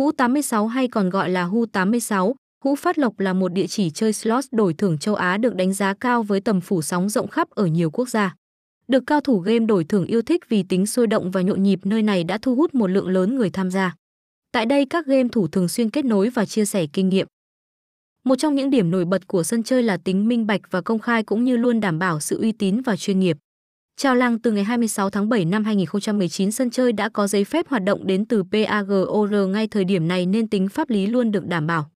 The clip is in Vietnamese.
Hũ 86 hay còn gọi là Hu 86, Hũ Phát Lộc là một địa chỉ chơi slot đổi thưởng châu Á được đánh giá cao với tầm phủ sóng rộng khắp ở nhiều quốc gia. Được cao thủ game đổi thưởng yêu thích vì tính sôi động và nhộn nhịp nơi này đã thu hút một lượng lớn người tham gia. Tại đây các game thủ thường xuyên kết nối và chia sẻ kinh nghiệm. Một trong những điểm nổi bật của sân chơi là tính minh bạch và công khai cũng như luôn đảm bảo sự uy tín và chuyên nghiệp. Chào làng, từ ngày 26 tháng 7 năm 2019 sân chơi đã có giấy phép hoạt động đến từ PAGOR ngay thời điểm này nên tính pháp lý luôn được đảm bảo.